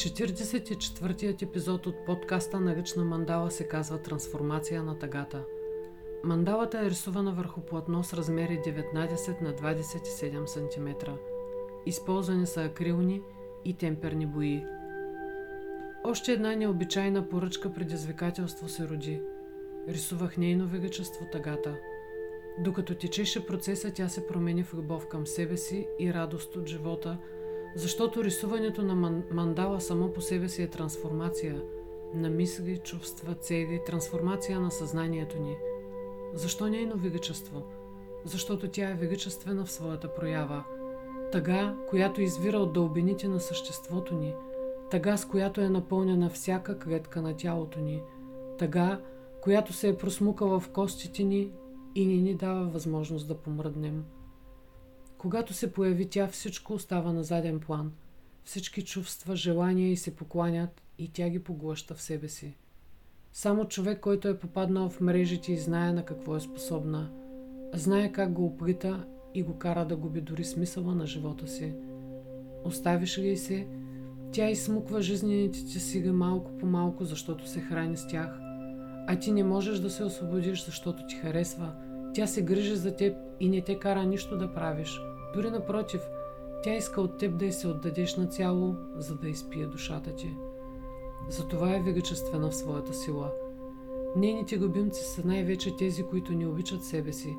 44-тият епизод от подкаста на Ръчна мандала се казва Трансформация на тъгата. Мандалата е рисувана върху платно с размери 19 на 27 см. Използвани са акрилни и темперни бои. Още една необичайна поръчка предизвикателство се роди. Рисувах нейно величество тъгата. Докато течеше процеса, тя се промени в любов към себе си и радост от живота – защото рисуването на мандала само по себе си е трансформация на мисли, чувства, цели, трансформация на съзнанието ни. Защо нейно величество? Защото тя е величествена в своята проява. Тъга, която извира от дълбините на съществото ни. Тъга, с която е напълнена всяка клетка на тялото ни. Тъга, която се е просмукала в костите ни и ни ни дава възможност да помръднем. Когато се появи тя, всичко остава на заден план. Всички чувства, желания и се покланят и тя ги поглъща в себе си. Само човек, който е попаднал в мрежите и знае на какво е способна, знае как го оплита и го кара да губи дори смисъла на живота си. Оставиш ли се, тя изсмуква жизнените ти сили малко по малко, защото се храни с тях, а ти не можеш да се освободиш, защото ти харесва. Тя се грижи за теб и не те кара нищо да правиш – дори напротив, тя иска от теб да й се отдадеш на цяло, за да изпие душата ти. Затова е величествена в своята сила. Нейните любимци са най-вече тези, които не обичат себе си,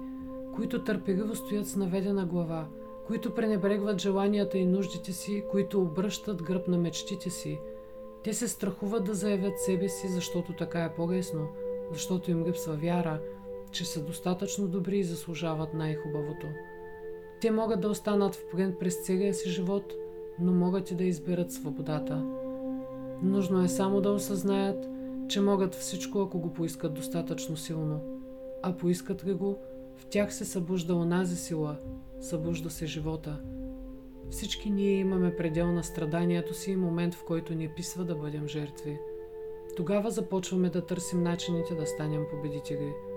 които търпеливо стоят с наведена глава, които пренебрегват желанията и нуждите си, които обръщат гръб на мечтите си. Те се страхуват да заявят себе си, защото така е по-лесно, защото им липсва вяра, че са достатъчно добри и заслужават най-хубавото. Те могат да останат в плен през целия си живот, но могат и да изберат свободата. Нужно е само да осъзнаят, че могат всичко, ако го поискат достатъчно силно. А поискат ли го, в тях се събужда онази сила, събужда се живота. Всички ние имаме предел на страданието си и момент, в който ни писва да бъдем жертви. Тогава започваме да търсим начините да станем победители –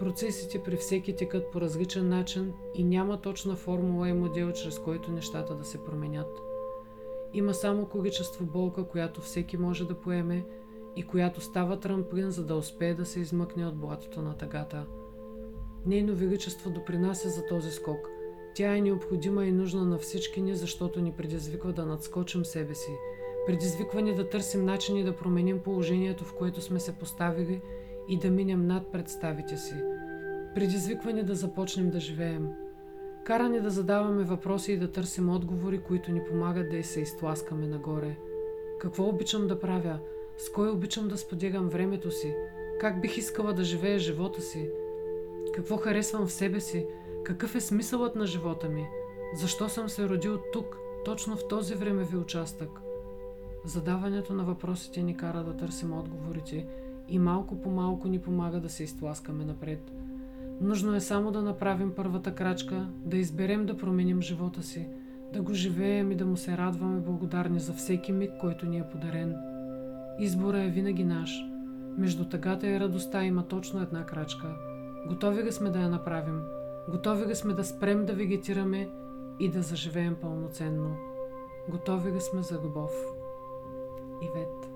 Процесите при всеки текат по различен начин и няма точна формула и модел, чрез който нещата да се променят. Има само количество болка, която всеки може да поеме и която става трамплин, за да успее да се измъкне от блатото на тъгата. Нейно величество допринася за този скок. Тя е необходима и нужна на всички ни, защото ни предизвиква да надскочим себе си. Предизвиква ни да търсим начини да променим положението, в което сме се поставили – и да минем над представите си. Предизвикване да започнем да живеем. Каране да задаваме въпроси и да търсим отговори, които ни помагат да се изтласкаме нагоре. Какво обичам да правя? С кой обичам да споделям времето си? Как бих искала да живея живота си? Какво харесвам в себе си? Какъв е смисълът на живота ми? Защо съм се родил тук, точно в този времеви участък? Задаването на въпросите ни кара да търсим отговорите и малко по малко ни помага да се изтласкаме напред. Нужно е само да направим първата крачка, да изберем да променим живота си, да го живеем и да му се радваме благодарни за всеки миг, който ни е подарен. Избора е винаги наш. Между тъгата и радостта има точно една крачка. Готови ли сме да я направим? Готови ли сме да спрем да вегетираме и да заживеем пълноценно? Готови ли сме за любов? Ивет